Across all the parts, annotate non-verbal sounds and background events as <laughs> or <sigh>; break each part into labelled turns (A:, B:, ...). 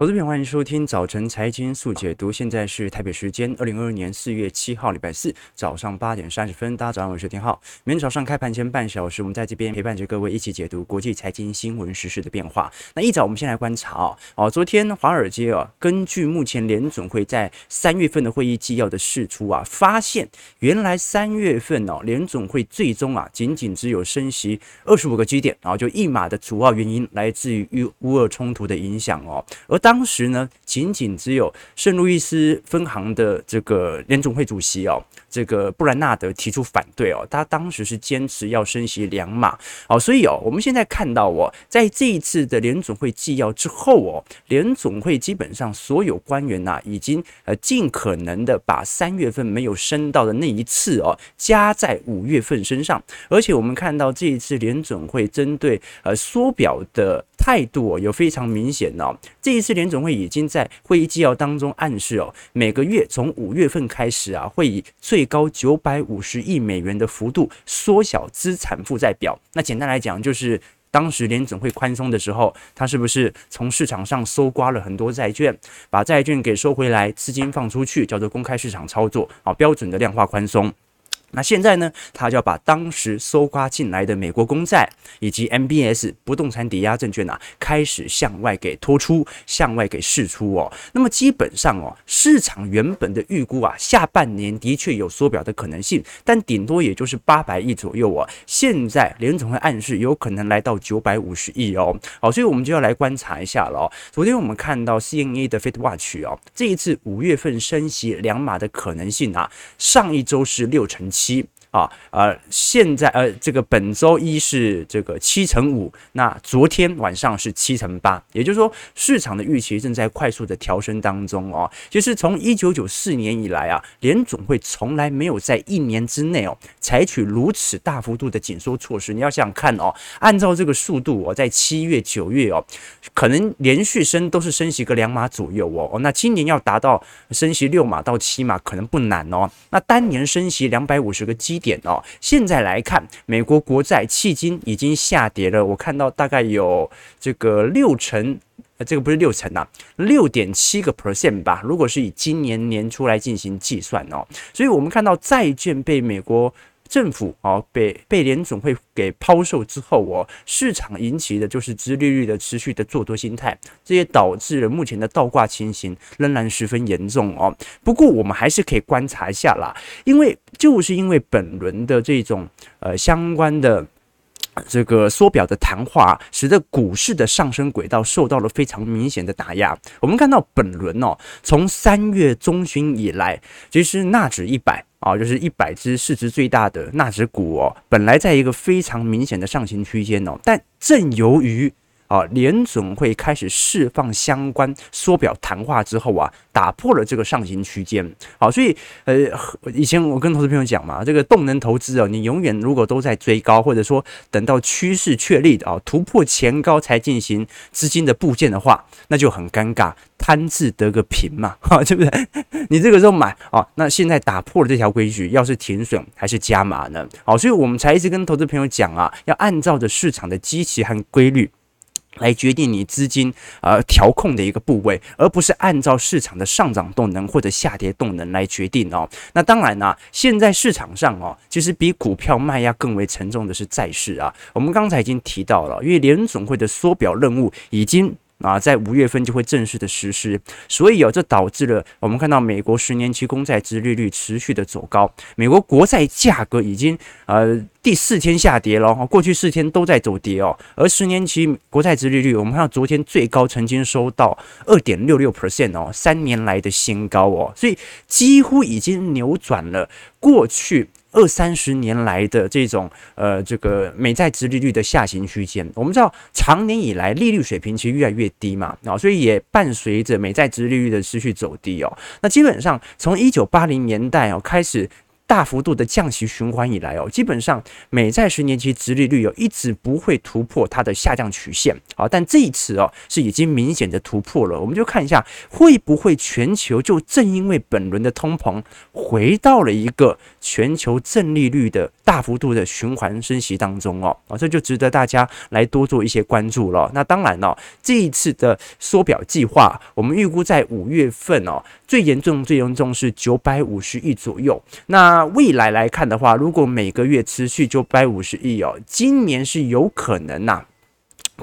A: 投资朋友，欢迎收听早晨财经速解读。现在是台北时间二零二二年四月七号，礼拜四早上八点三十分。大家早上好，我是天浩。每天早上开盘前半小时，我们在这边陪伴着各位一起解读国际财经新闻时事的变化。那一早，我们先来观察哦，哦，昨天华尔街啊，根据目前联准会在三月份的会议纪要的释出啊，发现原来三月份哦，联准会最终啊，仅仅只有升息二十五个基点，然后就一码的主要原因来自于与乌俄冲突的影响哦，而当当时呢，仅仅只有圣路易斯分行的这个联总会主席哦，这个布兰纳德提出反对哦，他当时是坚持要升息两码哦，所以哦，我们现在看到哦，在这一次的联总会纪要之后哦，联总会基本上所有官员呐，已经呃尽可能的把三月份没有升到的那一次哦，加在五月份身上，而且我们看到这一次联总会针对呃缩表的。态度哦，有非常明显哦。这一次联总会已经在会议纪要当中暗示哦，每个月从五月份开始啊，会以最最高九百五十亿美元的幅度缩小资产负债表。那简单来讲，就是当时联准会宽松的时候，他是不是从市场上搜刮了很多债券，把债券给收回来，资金放出去，叫做公开市场操作啊，标准的量化宽松。那现在呢，他就要把当时搜刮进来的美国公债以及 MBS 不动产抵押证券啊，开始向外给拖出，向外给释出哦。那么基本上哦，市场原本的预估啊，下半年的确有缩表的可能性，但顶多也就是八百亿左右哦。现在联总会暗示有可能来到九百五十亿哦。好，所以我们就要来观察一下了哦。昨天我们看到 CME 的 FedWatch 哦，这一次五月份升息两码的可能性啊，上一周是六成七。七啊，呃，现在呃，这个本周一是这个七成五，那昨天晚上是七成八，也就是说市场的预期正在快速的调升当中哦。其实从一九九四年以来啊，联总会从来没有在一年之内哦采取如此大幅度的紧缩措施。你要想想看哦，按照这个速度哦，在七月九月哦，可能连续升都是升息个两码左右哦。哦，那今年要达到升息六码到七码可能不难哦。那单年升息两百五十个基点哦，现在来看，美国国债迄今已经下跌了，我看到大概有这个六成，呃，这个不是六成啊，六点七个 percent 吧。如果是以今年年初来进行计算哦，所以我们看到债券被美国。政府哦，被被联总会给抛售之后哦，市场引起的就是殖利率的持续的做多心态，这也导致了目前的倒挂情形仍然十分严重哦。不过我们还是可以观察一下啦，因为就是因为本轮的这种呃相关的这个缩表的谈话，使得股市的上升轨道受到了非常明显的打压。我们看到本轮哦，从三月中旬以来，其实纳指一百。啊，就是一百只市值最大的纳指股哦，本来在一个非常明显的上行区间哦，但正由于啊联准会开始释放相关缩表谈话之后啊，打破了这个上行区间。好，所以呃，以前我跟投资朋友讲嘛，这个动能投资哦，你永远如果都在追高，或者说等到趋势确立的啊突破前高才进行资金的部件的话，那就很尴尬。贪字得个平嘛，哈，<laughs> 对不对？你这个时候买哦，那现在打破了这条规矩，要是停损还是加码呢？好，所以我们才一直跟投资朋友讲啊，要按照着市场的机器和规律来决定你资金呃调控的一个部位，而不是按照市场的上涨动能或者下跌动能来决定哦。那当然呢、啊，现在市场上哦，其实比股票卖压更为沉重的是债市啊。我们刚才已经提到了，因为联总会的缩表任务已经。啊，在五月份就会正式的实施，所以哦，这导致了我们看到美国十年期公债殖利率持续的走高，美国国债价格已经呃第四天下跌了，过去四天都在走跌哦，而十年期国债殖利率，我们看到昨天最高曾经收到二点六六 percent 哦，三年来的新高哦，所以几乎已经扭转了过去。二三十年来的这种呃，这个美债殖利率的下行区间，我们知道长年以来利率水平其实越来越低嘛，啊，所以也伴随着美债殖利率的持续走低哦。那基本上从一九八零年代哦开始。大幅度的降息循环以来哦，基本上美债十年期殖利率哦一直不会突破它的下降曲线啊，但这一次哦是已经明显的突破了。我们就看一下会不会全球就正因为本轮的通膨回到了一个全球正利率的大幅度的循环升息当中哦啊，这就值得大家来多做一些关注了。那当然了，这一次的缩表计划，我们预估在五月份哦，最严重最严重是九百五十亿左右。那那未来来看的话，如果每个月持续九百五十亿哦，今年是有可能呐、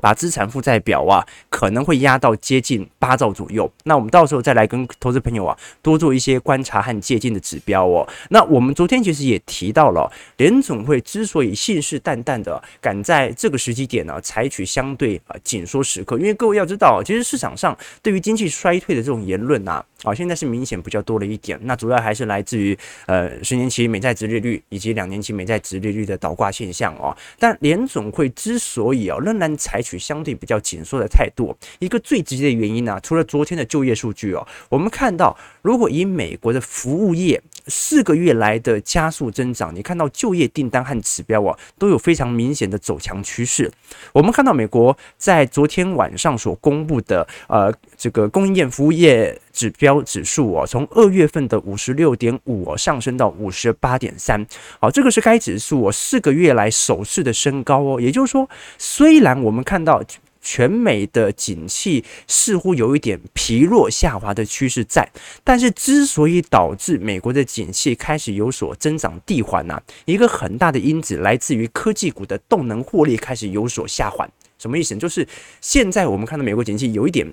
A: 把资产负债表啊，可能会压到接近八兆左右。那我们到时候再来跟投资朋友啊，多做一些观察和借鉴的指标哦。那我们昨天其实也提到了，联总会之所以信誓旦旦的敢在这个时机点呢、采取相对啊紧缩时刻，因为各位要知道，其实市场上对于经济衰退的这种言论呐，啊，现在是明显比较多了一点。那主要还是来自于呃十年期美债殖利率以及两年期美债殖利率的倒挂现象哦。但联总会之所以啊仍然采取取相对比较紧缩的态度，一个最直接的原因呢、除了昨天的就业数据哦，我们看到，如果以美国的服务业四个月来的加速增长，你看到就业订单和指标啊，都有非常明显的走强趋势。我们看到美国在昨天晚上所公布的呃这个供应链服务业指标指数哦，从二月份的五十六点五哦上升到五十八点三，好，这个是该指数哦四个月来首次的升高哦，也就是说，虽然我们看到全美的景气似乎有一点疲弱下滑的趋势在，但是之所以导致美国的景气开始有所增长递缓呢，一个很大的因子来自于科技股的动能获利开始有所下滑。什么意思？就是现在我们看到美国景气有一点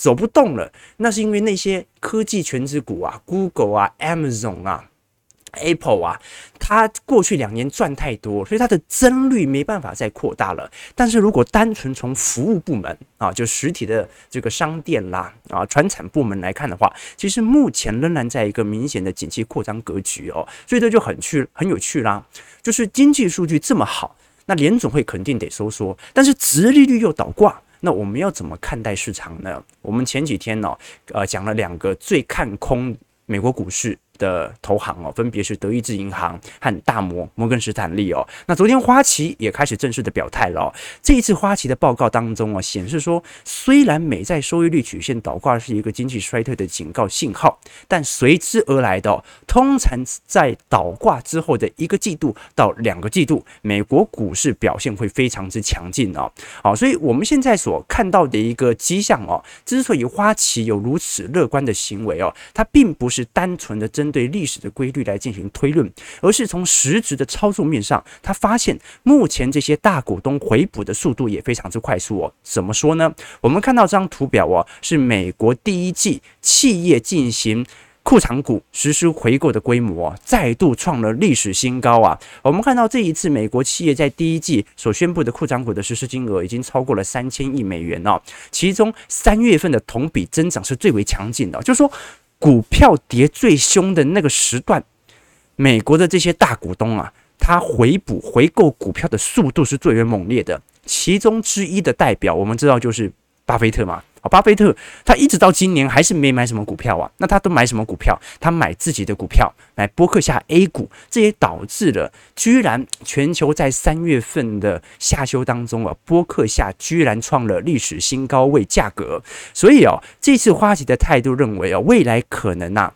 A: 走不动了，那是因为那些科技全职股啊，Google 啊，Amazon 啊。Apple 啊，它过去两年赚太多，所以它的增率没办法再扩大了。但是如果单纯从服务部门啊，就实体的这个商店啦啊，传产部门来看的话，其实目前仍然在一个明显的景气扩张格局哦。所以这就很趣很有趣啦，就是经济数据这么好，那联总会肯定得收缩，但是殖利率又倒挂，那我们要怎么看待市场呢？我们前几天呢、呃，讲了两个最看空美国股市的投行哦，分别是德意志银行和大摩摩根士坦利哦。那昨天花旗也开始正式的表态了哦。这一次花旗的报告当中啊，显示说，虽然美债收益率曲线倒挂是一个经济衰退的警告信号，但随之而来的，通常在倒挂之后的一个季度到两个季度，美国股市表现会非常之强劲哦。好，所以我们现在所看到的一个迹象哦，之所以花旗有如此乐观的行为哦，它并不是单纯的针对历史的规律来进行推论，而是从实质的操作面上，他发现目前这些大股东回补的速度也非常之快速哦。怎么说呢？我们看到这张图表哦，是美国第一季企业进行库藏股实施回购的规模再度创了历史新高啊！我们看到这一次美国企业在第一季所宣布的库藏股的实施金额已经超过了三千亿美元哦，其中三月份的同比增长是最为强劲的，就是说。股票跌最凶的那个时段，美国的这些大股东啊，他回补回购股票的速度是最为猛烈的。其中之一的代表，我们知道就是巴菲特嘛。啊，巴菲特他一直到今年还是没买什么股票啊。那他都买什么股票？他买自己的股票，买波克夏 A 股，这也导致了居然全球在三月份的下修当中啊，波克夏居然创了历史新高位价格。所以哦，这次花旗的态度认为哦，未来可能呐。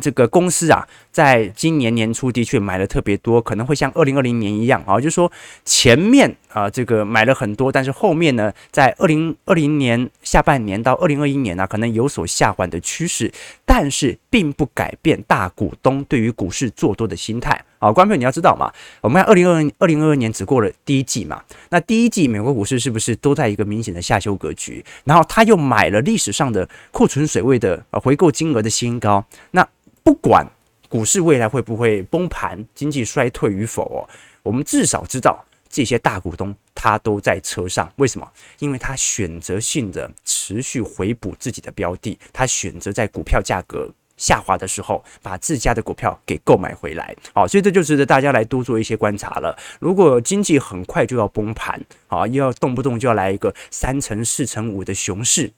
A: 这个公司啊，在今年年初的确买了特别多，可能会像二零二零年一样啊，就是说前面啊这个买了很多，但是后面呢，在二零二零年下半年到二零二一年呢，可能有所下滑的趋势，但是并不改变大股东对于股市做多的心态啊。观众朋友你要知道嘛，我们看二零二二零二二年只过了第一季嘛，那第一季美国股市是不是都在一个明显的下修格局？然后他又买了历史上的库存水位的呃回购金额的新高，那。不管股市未来会不会崩盘、经济衰退与否哦，我们至少知道这些大股东他都在车上。为什么？因为他选择性的持续回补自己的标的，他选择在股票价格下滑的时候把自家的股票给购买回来。好，所以这就值得大家来多做一些观察了。如果经济很快就要崩盘，好，又要动不动就要来一个三成、四成五的熊市，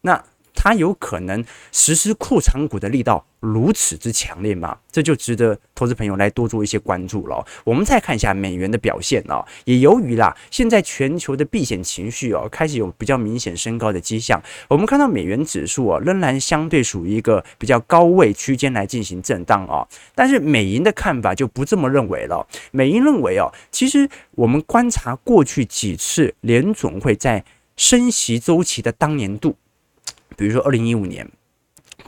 A: 那它有可能实施库藏股的力道。如此之强烈吗？这就值得投资朋友来多做一些关注了。我们再看一下美元的表现哦，也由于啦，现在全球的避险情绪哦，开始有比较明显升高的迹象。我们看到美元指数啊，仍然相对属于一个比较高位区间来进行震荡哦。但是美银的看法就不这么认为了。美银认为哦，其实我们观察过去几次联总会在升息周期的当年度，比如说二零一五年。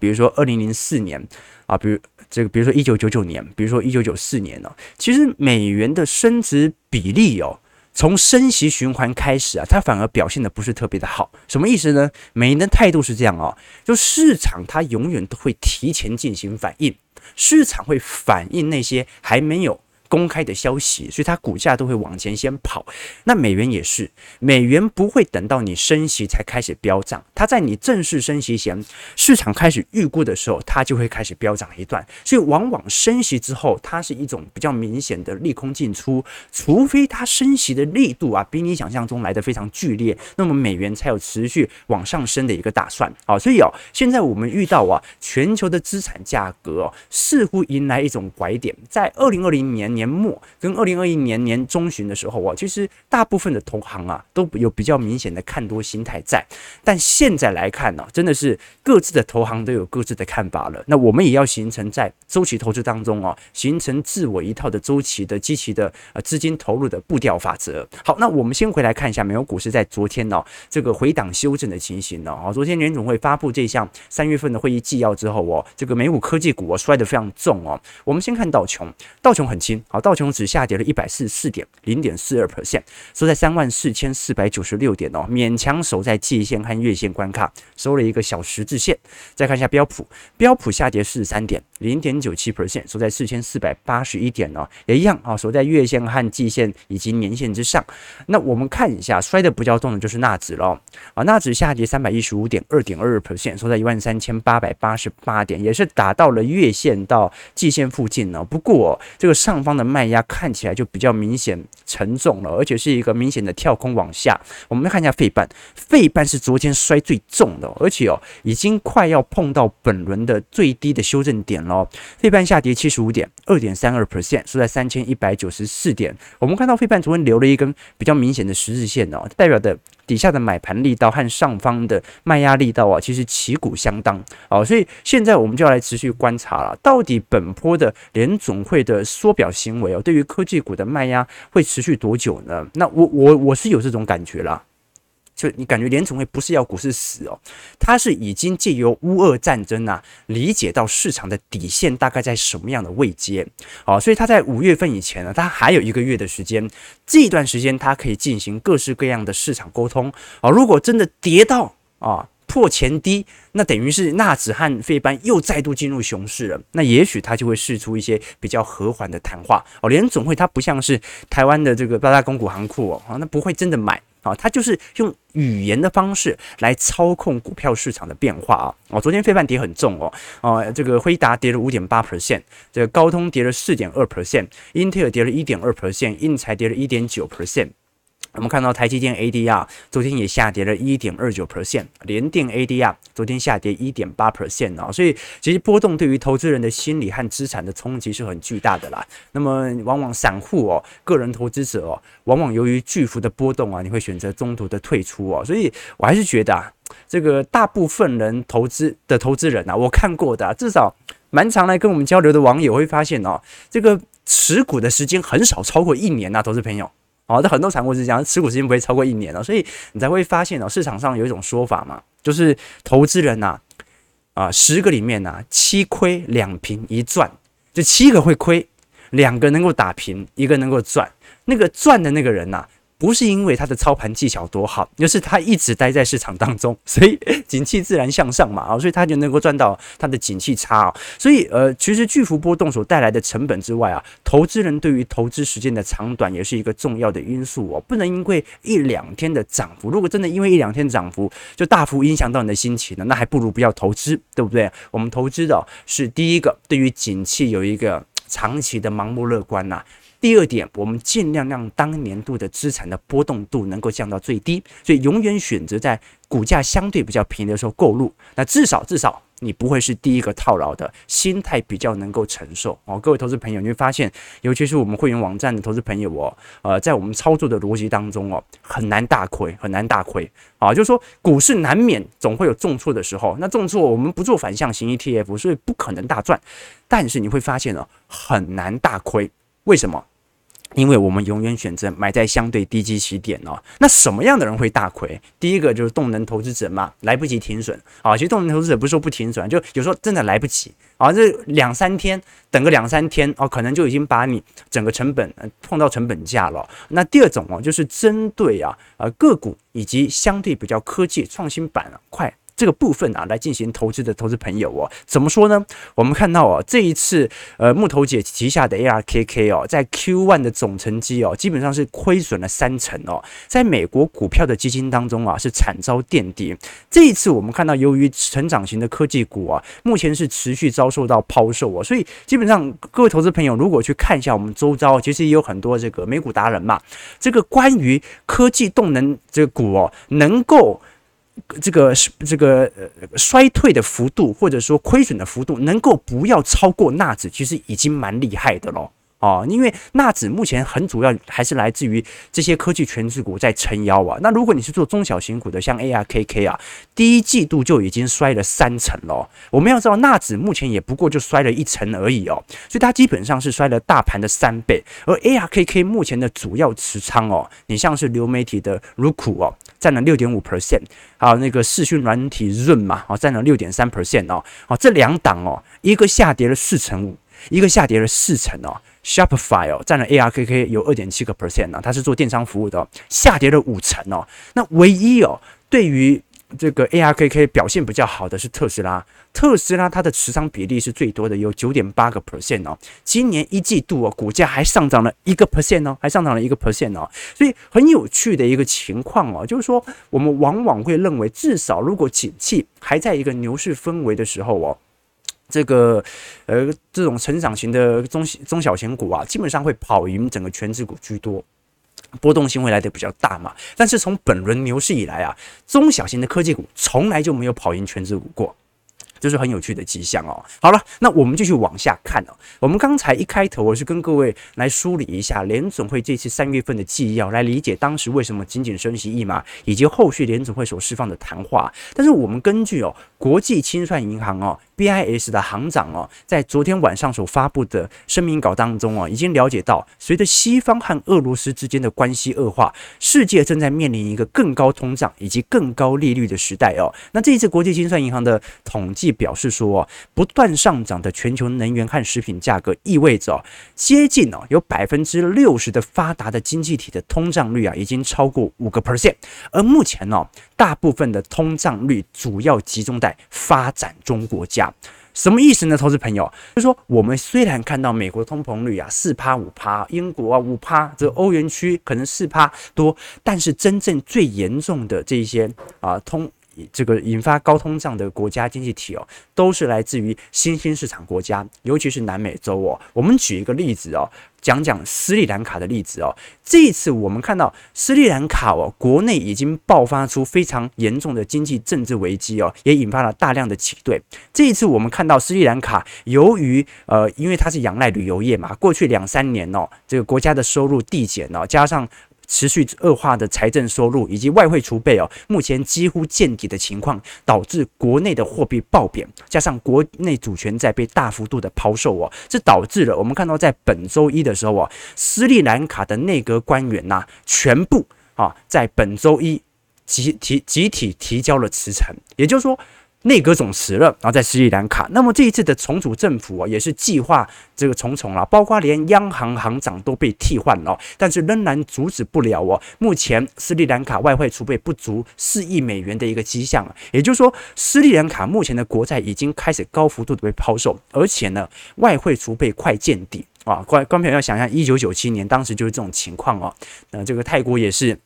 A: 比如说二零零四年啊，比如这个，比如说一九九九年，比如说一九九四年呢，其实美元的升值比例哦，从升息循环开始啊，它反而表现的不是特别的好。什么意思呢？美元的态度是这样哦，就市场它永远都会提前进行反应，市场会反映那些还没有。公开的消息，所以它股价都会往前先跑。那美元也是，美元不会等到你升息才开始飙涨，它在你正式升息前，市场开始预估的时候，它就会开始飙涨一段。所以往往升息之后，它是一种比较明显的利空进出，除非它升息的力度啊比你想象中来得非常剧烈，那么美元才有持续往上升的一个打算。好，所以哦，现在我们遇到啊，全球的资产价格，似乎迎来一种拐点，在二零二零年年。年末跟二零二一年年中旬的时候啊，其实大部分的投行啊都有比较明显的看多心态在，但现在来看呢，真的是各自的投行都有各自的看法了。那我们也要形成在周期投资当中啊，形成自我一套的周期的积极的呃资金投入的步调法则。好，那我们先回来看一下美国股市在昨天呢这个回档修正的情形呢啊，昨天联总会发布这项三月份的会议纪要之后哦，这个美股科技股啊摔得非常重哦。我们先看道琼，道琼很轻。好，道琼斯下跌了一百四十四点，零点四二 percent，收在三万四千四百九十六点哦，勉强守在季线和月线关卡，收了一个小十字线。再看一下标普，标普下跌四十三点，零点九七 percent，收在四千四百八十一点哦，也一样啊，收在月线和季线以及年线之上。那我们看一下摔得比较重的就是纳指喽，啊，纳指下跌三百一十五点，二点二 percent，收在一万三千八百八十八点，也是打到了月线到季线附近呢。不过这个上方的卖压。看起来就比较明显沉重了，而且是一个明显的跳空往下。我们来看一下费半，费半是昨天摔最重的，而且哦，已经快要碰到本轮的最低的修正点了。哦费半下跌七十五点，二点三二 percent，收在三千一百九十四点。我们看到费半昨天留了一根比较明显的十字线哦，代表的。底下的买盘力道和上方的卖压力道啊，其实旗鼓相当啊，所以现在我们就要来持续观察了，到底本波的联总会的缩表行为哦，对于科技股的卖压会持续多久呢？那我我我是有这种感觉啦。就你感觉联准会不是要股市死哦，它是已经借由乌俄战争啊，理解到市场的底线大概在什么样的位阶，好，所以它在五月份以前呢，它还有一个月的时间，这段时间它可以进行各式各样的市场沟通啊。如果真的跌到啊破前低，那等于是纳指和费班又再度进入熊市了，那也许它就会试出一些比较和缓的谈话哦。联总会它不像是台湾的这个八大公股行库哦，那不会真的买。啊，它就是用语言的方式来操控股票市场的变化啊！哦，昨天费半跌很重哦，哦，这个辉达跌了五点八 percent，这个高通跌了四点二 percent，英特尔跌了一点二 percent，英才跌了一点九 percent。我们看到台积电 ADR 昨天也下跌了一点二九 percent，联电 ADR 昨天下跌一点八 percent 啊，所以其实波动对于投资人的心理和资产的冲击是很巨大的啦。那么往往散户哦，个人投资者哦，往往由于巨幅的波动啊，你会选择中途的退出哦。所以我还是觉得啊，这个大部分人投资的投资人啊，我看过的，至少蛮常来跟我们交流的网友会发现哦，这个持股的时间很少超过一年呐，投资朋友。哦，那，很多散户是这样，持股时间不会超过一年了，所以你才会发现哦，市场上有一种说法嘛，就是投资人呐，啊，啊，十个里面呐，七亏两平一赚，就七个会亏，两个能够打平，一个能够赚，那个赚的那个人呐。不是因为他的操盘技巧多好，而是他一直待在市场当中，<laughs> 所以 <laughs> 景气自然向上嘛啊，所以他就能够赚到他的景气差啊。所以呃，其实巨幅波动所带来的成本之外啊，投资人对于投资时间的长短也是一个重要的因素哦。不能因为一两天的涨幅，如果真的因为一两天涨幅就大幅影响到你的心情呢，那还不如不要投资，对不对？我们投资的是第一个，对于景气有一个长期的盲目乐观呐。第二点，我们尽量让当年度的资产的波动度能够降到最低，所以永远选择在股价相对比较便宜的时候购入。那至少至少你不会是第一个套牢的，心态比较能够承受哦。各位投资朋友，你会发现，尤其是我们会员网站的投资朋友哦，呃，在我们操作的逻辑当中哦，很难大亏，很难大亏啊。就是说，股市难免总会有重挫的时候，那重挫我们不做反向型 ETF，所以不可能大赚。但是你会发现哦，很难大亏，为什么？因为我们永远选择买在相对低基起点哦。那什么样的人会大亏？第一个就是动能投资者嘛，来不及停损啊。其实动能投资者不是说不停损，就有时候真的来不及啊。这两三天，等个两三天哦，可能就已经把你整个成本碰到成本价了。那第二种哦，就是针对啊呃个股以及相对比较科技创新板块。这个部分啊，来进行投资的投资朋友哦，怎么说呢？我们看到哦，这一次呃木头姐旗下的 ARKK 哦，在 Q1 的总成绩哦，基本上是亏损了三成哦，在美国股票的基金当中啊，是惨遭垫底。这一次我们看到，由于成长型的科技股啊，目前是持续遭受到抛售哦，所以基本上各位投资朋友如果去看一下我们周遭，其实也有很多这个美股达人嘛，这个关于科技动能这个股哦，能够。这个这个呃衰退的幅度，或者说亏损的幅度，能够不要超过纳指，其实已经蛮厉害的了。哦，因为纳指目前很主要还是来自于这些科技权值股在撑腰啊。那如果你是做中小型股的，像 ARKK 啊，第一季度就已经摔了三成了。我们要知道，纳指目前也不过就摔了一成而已哦，所以它基本上是摔了大盘的三倍。而 ARKK 目前的主要持仓哦，你像是流媒体的 Roku 哦，占了六点五 percent，还有那个视讯软体 Zoom 嘛，哦，占了六点三 percent 哦，哦，这两档哦，一个下跌了四成五，一个下跌了四成哦。Shopify 哦，占了 ARKK 有二点七个 percent 呢，它是做电商服务的，下跌了五成哦。那唯一哦，对于这个 ARKK 表现比较好的是特斯拉，特斯拉它的持仓比例是最多的，有九点八个 percent 哦。今年一季度哦，股价还上涨了一个 percent 哦，还上涨了一个 percent 哦。所以很有趣的一个情况哦，就是说我们往往会认为，至少如果景气还在一个牛市氛围的时候哦。这个呃，这种成长型的中中小型股啊，基本上会跑赢整个全值股居多，波动性会来得比较大嘛。但是从本轮牛市以来啊，中小型的科技股从来就没有跑赢全值股过。这是很有趣的迹象哦。好了，那我们继续往下看哦。我们刚才一开头，我是跟各位来梳理一下联总会这次三月份的纪要，来理解当时为什么仅仅升息一码，以及后续联总会所释放的谈话。但是我们根据哦国际清算银行哦 BIS 的行长哦，在昨天晚上所发布的声明稿当中哦，已经了解到，随着西方和俄罗斯之间的关系恶化，世界正在面临一个更高通胀以及更高利率的时代哦。那这一次国际清算银行的统计。表示说，不断上涨的全球能源和食品价格意味着接近哦，有百分之六十的发达的经济体的通胀率啊，已经超过五个 percent。而目前呢，大部分的通胀率主要集中在发展中国家。什么意思呢？投资朋友，就是说，我们虽然看到美国通膨率啊四趴五趴，英国啊五趴，这欧元区可能四趴多，但是真正最严重的这一些啊通。这个引发高通胀的国家经济体哦，都是来自于新兴市场国家，尤其是南美洲哦。我们举一个例子哦，讲讲斯里兰卡的例子哦。这一次我们看到斯里兰卡哦，国内已经爆发出非常严重的经济政治危机哦，也引发了大量的挤兑。这一次我们看到斯里兰卡由于呃，因为它是仰赖旅游业嘛，过去两三年哦，这个国家的收入递减哦，加上。持续恶化的财政收入以及外汇储备哦，目前几乎见底的情况，导致国内的货币暴贬，加上国内主权债被大幅度的抛售哦，这导致了我们看到在本周一的时候啊，斯里兰卡的内阁官员呐，全部啊在本周一集体集体提交了辞呈，也就是说。内阁总辞了，然后在斯里兰卡，那么这一次的重组政府啊，也是计划这个重重了，包括连央行行长都被替换了，但是仍然阻止不了哦。目前斯里兰卡外汇储备不足四亿美元的一个迹象，也就是说，斯里兰卡目前的国债已经开始高幅度的被抛售，而且呢，外汇储备快见底啊！观观众朋友要想象，一九九七年当时就是这种情况哦。那这个泰国也是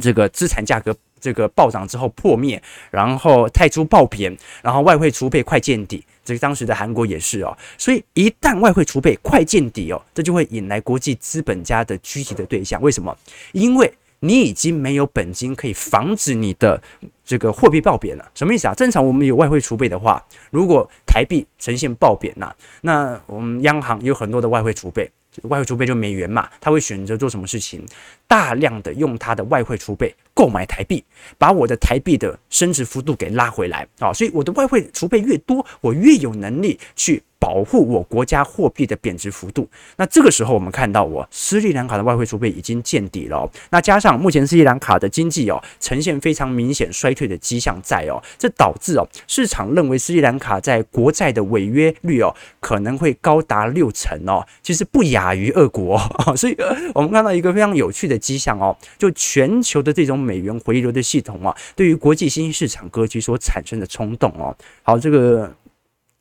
A: 这个资产价格。这个暴涨之后破灭，然后泰铢暴贬，然后外汇储备快见底。这个当时的韩国也是哦，所以一旦外汇储备快见底哦，这就会引来国际资本家的狙击的对象。为什么？因为你已经没有本金可以防止你的这个货币暴贬了。什么意思啊？正常我们有外汇储备的话，如果台币呈现暴贬呐，那我们央行有很多的外汇储备。外汇储备就美元嘛，他会选择做什么事情？大量的用他的外汇储备购买台币，把我的台币的升值幅度给拉回来啊！所以我的外汇储备越多，我越有能力去。保护我国家货币的贬值幅度，那这个时候我们看到，我斯里兰卡的外汇储备已经见底了。那加上目前斯里兰卡的经济哦，呈现非常明显衰退的迹象在哦，这导致哦，市场认为斯里兰卡在国债的违约率哦，可能会高达六成哦，其实不亚于俄国。<laughs> 所以我们看到一个非常有趣的迹象哦，就全球的这种美元回流的系统啊，对于国际新兴市场格局所产生的冲动哦，好这个。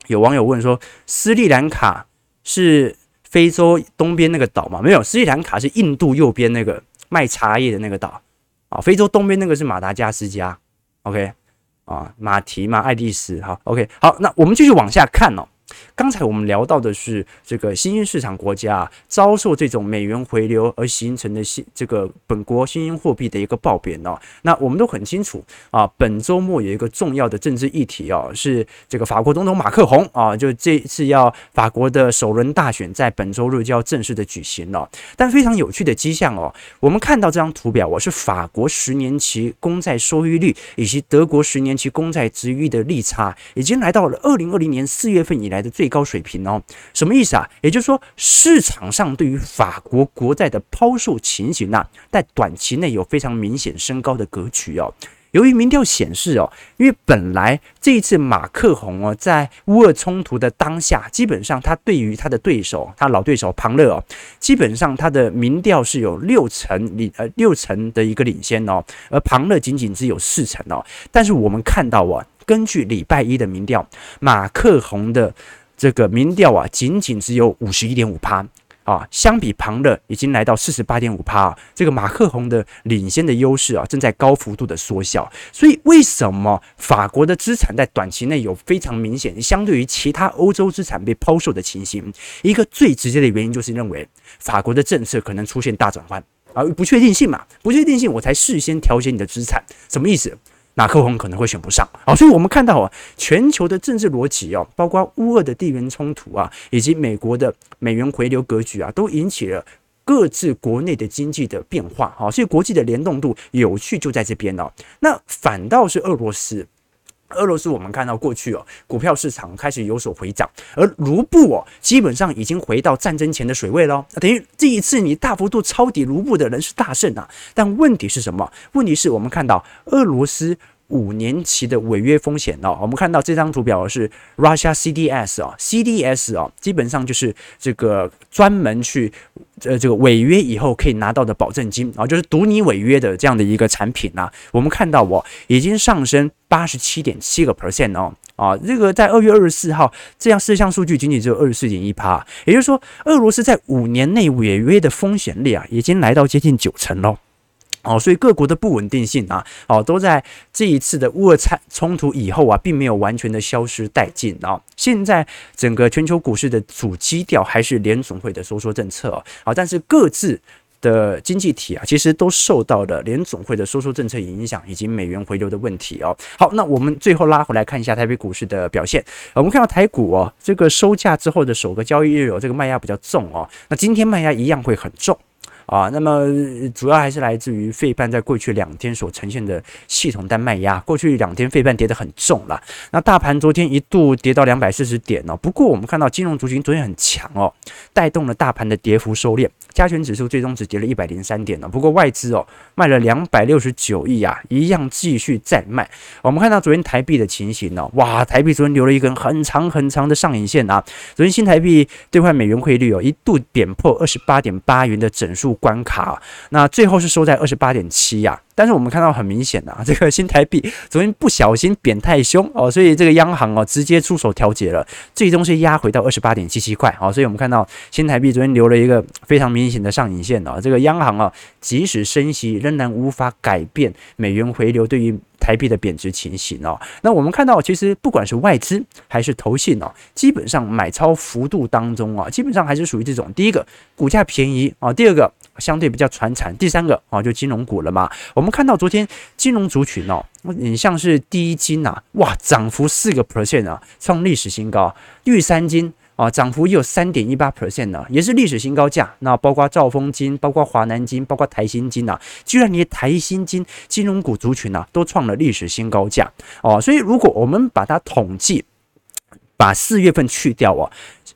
A: 有网友问说：“斯里兰卡是非洲东边那个岛吗？没有，斯里兰卡是印度右边那个卖茶叶的那个岛啊。非洲东边那个是马达加斯加。OK 啊，马提嘛，爱丽丝。好，OK，好，那我们继续往下看哦。”刚才我们聊到的是这个新兴市场国家，遭受这种美元回流而形成的新这个本国新兴货币的一个爆贬哦。那我们都很清楚啊，本周末有一个重要的政治议题哦，是这个法国总统马克宏啊，就这次要法国的首轮大选在本周日就要正式的举行了。但非常有趣的迹象哦，我们看到这张图表，我是法国十年期公债收益率以及德国十年期公债殖率的利差，已经来到了二零二零年四月份以来的最高水平哦，什么意思啊？也就是说，市场上对于法国国债的抛售情形啊，在短期内有非常明显升高的格局哦。由于民调显示哦，因为本来这一次马克宏哦，在乌俄冲突的当下，基本上他对于他的对手，他老对手庞勒哦，基本上他的民调是有六成领呃六成的一个领先哦，而庞勒仅仅只有四成哦。但是我们看到啊。根据礼拜一的民调，马克宏的这个民调啊，仅仅只有五十一点五趴啊，相比旁勒已经来到四十八点五趴，这个马克宏的领先的优势啊，正在高幅度的缩小。所以，为什么法国的资产在短期内有非常明显相对于其他欧洲资产被抛售的情形？一个最直接的原因就是认为法国的政策可能出现大转换啊，不确定性嘛，不确定性，我才事先调节你的资产，什么意思？马克宏可能会选不上啊，所以我们看到啊，全球的政治逻辑哦，包括乌俄的地缘冲突啊，以及美国的美元回流格局啊，都引起了各自国内的经济的变化啊，所以国际的联动度有趣就在这边哦。那反倒是俄罗斯，俄罗斯我们看到过去哦，股票市场开始有所回涨，而卢布哦，基本上已经回到战争前的水位了，等于这一次你大幅度抄底卢布的人是大胜啊。但问题是什么？问题是我们看到俄罗斯。五年期的违约风险哦，我们看到这张图表是 Russia CDS 哦，CDS 哦，基本上就是这个专门去呃这个违约以后可以拿到的保证金啊，就是赌你违约的这样的一个产品啊。我们看到哦，已经上升八十七点七个 percent 哦，啊，这个在二月二十四号这样四项数据仅仅只有二十四点一趴，也就是说，俄罗斯在五年内违约的风险率啊，已经来到接近九成喽。哦，所以各国的不稳定性啊，哦，都在这一次的乌俄冲冲突以后啊，并没有完全的消失殆尽啊。现在整个全球股市的主基调还是联总会的收缩政策啊，但是各自的经济体啊，其实都受到了联总会的收缩政策影响，以及美元回流的问题哦。好，那我们最后拉回来看一下台北股市的表现。我们看到台股哦，这个收价之后的首个交易日哦，这个卖压比较重哦。那今天卖压一样会很重。啊，那么主要还是来自于费半在过去两天所呈现的系统单卖压。过去两天费半跌得很重了，那大盘昨天一度跌到两百四十点哦。不过我们看到金融族群昨天很强哦，带动了大盘的跌幅收敛。加权指数最终只跌了一百零三点呢。不过外资哦卖了两百六十九亿啊，一样继续再卖。我们看到昨天台币的情形呢，哇，台币昨天留了一根很长很长的上影线啊。昨天新台币兑换美元汇率哦一度点破二十八点八元的整数关卡，那最后是收在二十八点七呀。但是我们看到很明显啊，<laughs> 这个新台币昨天不小心贬太凶哦，所以这个央行哦直接出手调节了，最终是压回到二十八点七七块哦。所以我们看到新台币昨天留了一个非常明显的上影线哦。这个央行啊，即使升息，仍然无法改变美元回流对于台币的贬值情形哦。那我们看到，其实不管是外资还是投信哦，基本上买超幅度当中啊，基本上还是属于这种第一个股价便宜啊，第二个相对比较传产，第三个啊就金融股了嘛。我们看到昨天金融族群哦，你像是第一金呐，哇，涨幅四个 percent 啊，创历史新高，玉山金。啊，涨幅也有三点一八 percent 呢，也是历史新高价。那包括兆丰金、包括华南金、包括台新金啊，居然连台新金金融股族群啊都创了历史新高价哦。所以如果我们把它统计，把四月份去掉哦，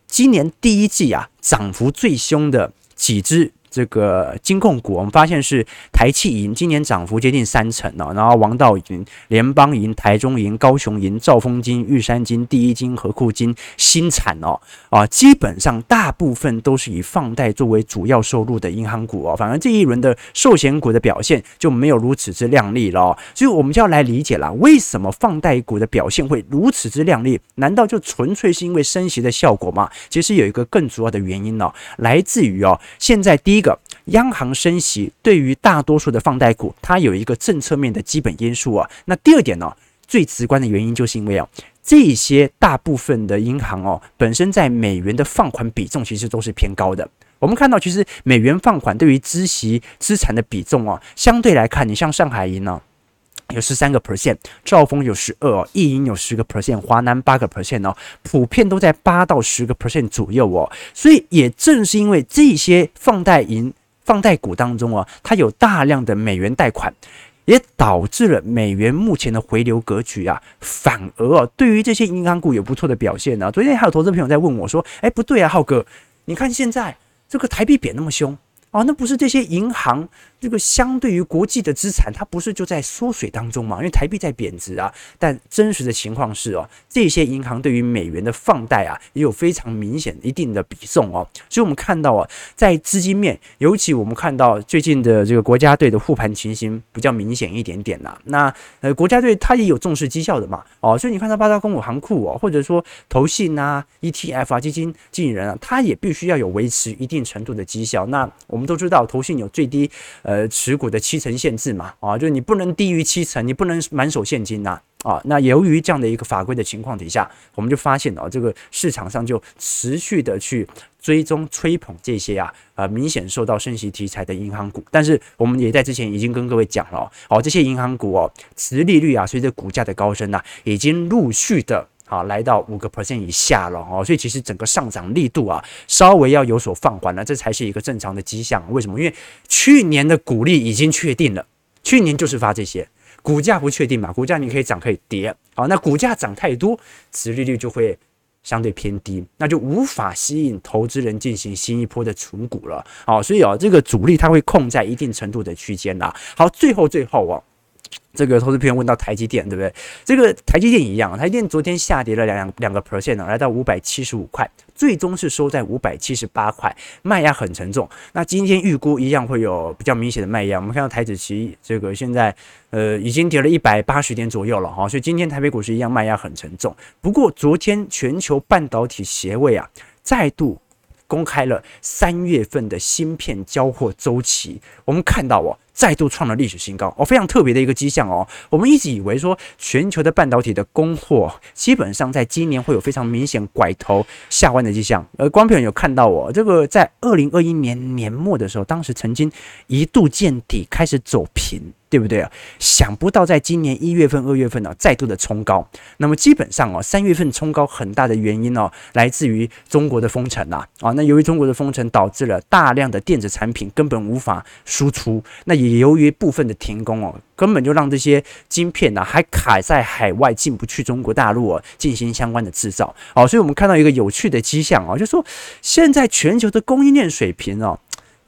A: 今年第一季啊涨幅最凶的几只。这个金控股，我们发现是台企银今年涨幅接近三成哦，然后王道银、联邦银、台中银、高雄银、兆丰金、玉山金、第一金、和库金、新产哦啊，基本上大部分都是以放贷作为主要收入的银行股哦，反而这一轮的寿险股的表现就没有如此之亮丽了哦，所以我们就要来理解了，为什么放贷股的表现会如此之亮丽？难道就纯粹是因为升息的效果吗？其实有一个更主要的原因哦，来自于哦，现在第一个。央行升息对于大多数的放贷股，它有一个政策面的基本因素啊。那第二点呢，最直观的原因就是因为啊，这些大部分的银行哦，本身在美元的放款比重其实都是偏高的。我们看到，其实美元放款对于资息资产的比重啊，相对来看，你像上海银呢，有十三个 percent，兆丰有十二哦，一银有十个 percent，华南八个 percent 哦，普遍都在八到十个 percent 左右哦。所以也正是因为这些放贷银、放贷股当中啊，它有大量的美元贷款，也导致了美元目前的回流格局啊，反而啊，对于这些银行股有不错的表现呢、昨天还有投资朋友在问我说：“哎，不对啊，浩哥，你看现在这个台币贬那么凶。”啊，那不是这些银行这个相对于国际的资产，它不是就在缩水当中嘛？因为台币在贬值啊。但真实的情况是哦，这些银行对于美元的放贷啊，也有非常明显一定的比重哦。所以我们看到啊，在资金面，尤其我们看到最近的这个国家队的护盘情形比较明显一点点呐。那呃，国家队它也有重视绩效的嘛。哦，所以你看到八大公有行库哦，或者说投信啊、ETF 啊、基金经理人啊，他也必须要有维持一定程度的绩效。那我们。都知道投信有最低呃呃持股的七成限制嘛，啊，就是你不能低于七成，你不能满手现金呐，啊，那由于这样的一个法规的情况底下，我们就发现哦，这个市场上就持续的去追踪吹捧这些啊，呃，明显受到升息题材的银行股，但是我们也在之前已经跟各位讲了哦，这些银行股哦，持利率啊，随着股价的高升呐，已经陆续的。好，来到五个 percent 以下了哦，所以其实整个上涨力度啊，稍微要有所放缓了，这才是一个正常的迹象。为什么？因为去年的股利已经确定了，去年就是发这些，股价不确定嘛，股价你可以涨可以跌，好，那股价涨太多，持利率就会相对偏低，那就无法吸引投资人进行新一波的存股了。好，所以啊，这个主力它会控在一定程度的区间啦。好，最后最后哦。这个投资朋友问到台积电，对不对？这个台积电一样，台积电昨天下跌了两两两个 percent 呢，来到五百七十五块，最终是收在五百七十八块，卖压很沉重。那今天预估一样会有比较明显的卖压。我们看到台指期这个现在呃已经跌了一百八十点左右了哈，所以今天台北股市一样卖压很沉重。不过昨天全球半导体协会啊再度公开了三月份的芯片交货周期，我们看到哦。再度创了历史新高哦，非常特别的一个迹象哦。我们一直以为说全球的半导体的供货基本上在今年会有非常明显拐头下弯的迹象。而观众朋友有看到我这个在二零二一年年末的时候，当时曾经一度见底，开始走平。对不对啊？想不到在今年一月份、二月份呢、再度的冲高。那么基本上哦，三月份冲高很大的原因哦，来自于中国的封城呐啊。那由于中国的封城，导致了大量的电子产品根本无法输出。那也也由于部分的停工哦，根本就让这些晶片呐、啊、还卡在海外进不去中国大陆哦，进行相关的制造。好，所以我们看到一个有趣的迹象哦，就是说现在全球的供应链水平哦。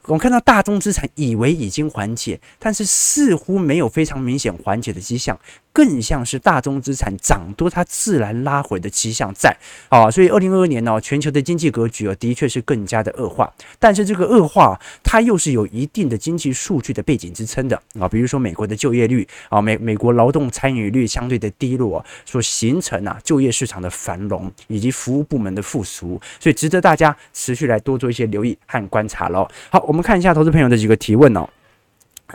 A: 我们看到大宗资产以为已经缓解，但是似乎没有非常明显缓解的迹象。更像是大宗资产涨多，它自然拉回的迹象在啊，所以二零二二年呢，全球的经济格局啊，的确是更加的恶化。但是这个恶化，它又是有一定的经济数据的背景支撑的啊，比如说美国的就业率啊，美美国劳动参与率相对的低落，所形成啊就业市场的繁荣以及服务部门的复苏，所以值得大家持续来多做一些留意和观察喽。好，我们看一下投资朋友的几个提问哦，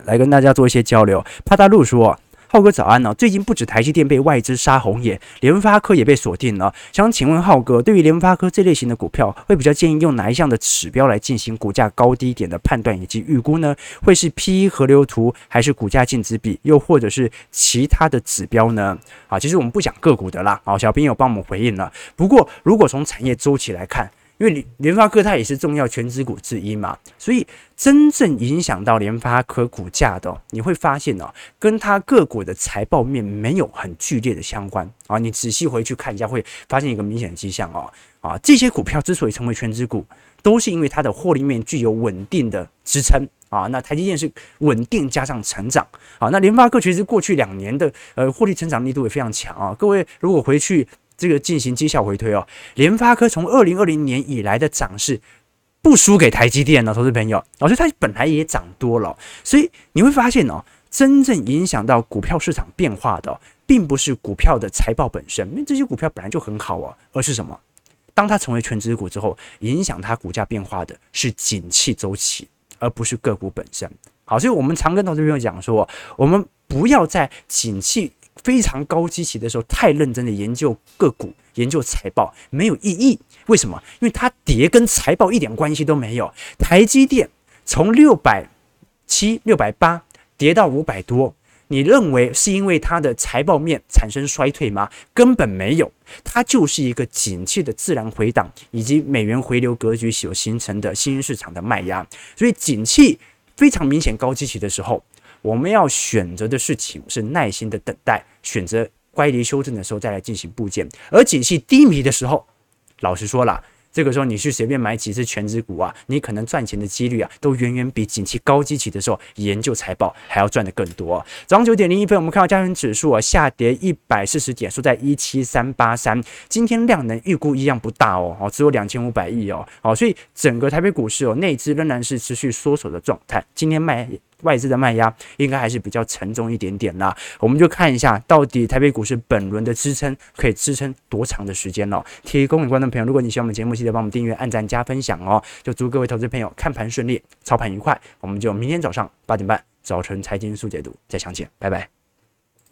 A: 来跟大家做一些交流。帕大路说。浩哥早安哦。最近不止台积电被外资杀红眼，联发科也被锁定了。想请问浩哥，对于联发科这类型的股票，会比较建议用哪一项的指标来进行股价高低点的判断以及预估呢？会是 PE 河流图，还是股价净值比，又或者是其他的指标呢？啊，其实我们不讲个股的啦。好，小编有帮我们回应了。不过，如果从产业周期来看，因为联发科它也是重要权值股之一嘛，所以真正影响到联发科股价的，你会发现哦，跟它个股的财报面没有很剧烈的相关啊。你仔细回去看一下，会发现一个明显的迹象哦。啊，这些股票之所以成为权值股，都是因为它的获利面具有稳定的支撑啊。那台积电是稳定加上成长啊，那联发科其实过去两年的呃获利成长力度也非常强啊。各位如果回去。这个进行绩效回推哦，联发科从二零二零年以来的涨势不输给台积电呢，投资朋友，所以它本来也涨多了，所以你会发现哦，真正影响到股票市场变化的，并不是股票的财报本身，因为这些股票本来就很好哦，而是什么？当它成为权值股之后，影响它股价变化的是景气周期，而不是个股本身。好，所以我们常跟投资朋友讲说，我们不要在景气。非常高基期的时候，太认真的研究个股、研究财报没有意义。为什么？因为它跌跟财报一点关系都没有。台积电从六百七、六百八跌到五百多，你认为是因为它的财报面产生衰退吗？根本没有，它就是一个景气的自然回档，以及美元回流格局所形成的新兴市场的卖压。所以景气非常明显高基期的时候。我们要选择的事情是耐心的等待，选择乖离修正的时候再来进行布件。而景气低迷的时候，老实说了，这个时候你去随便买几只全值股啊，你可能赚钱的几率啊，都远远比景气高基期的时候研究财报还要赚得更多。早上九点零一分，我们看到加权指数啊下跌一百四十点，收在一七三八三。今天量能预估一样不大哦，哦，只有两千五百亿哦，好，所以整个台北股市哦，内资仍然是持续缩手的状态。今天卖。外资的卖压应该还是比较沉重一点点啦，我们就看一下到底台北股市本轮的支撑可以支撑多长的时间哦。提供给观众朋友，如果你喜欢我们节目，记得帮我们订阅、按赞、加分享哦。就祝各位投资朋友看盘顺利，操盘愉快。我们就明天早上八点半早晨财经速解读再相见，拜拜。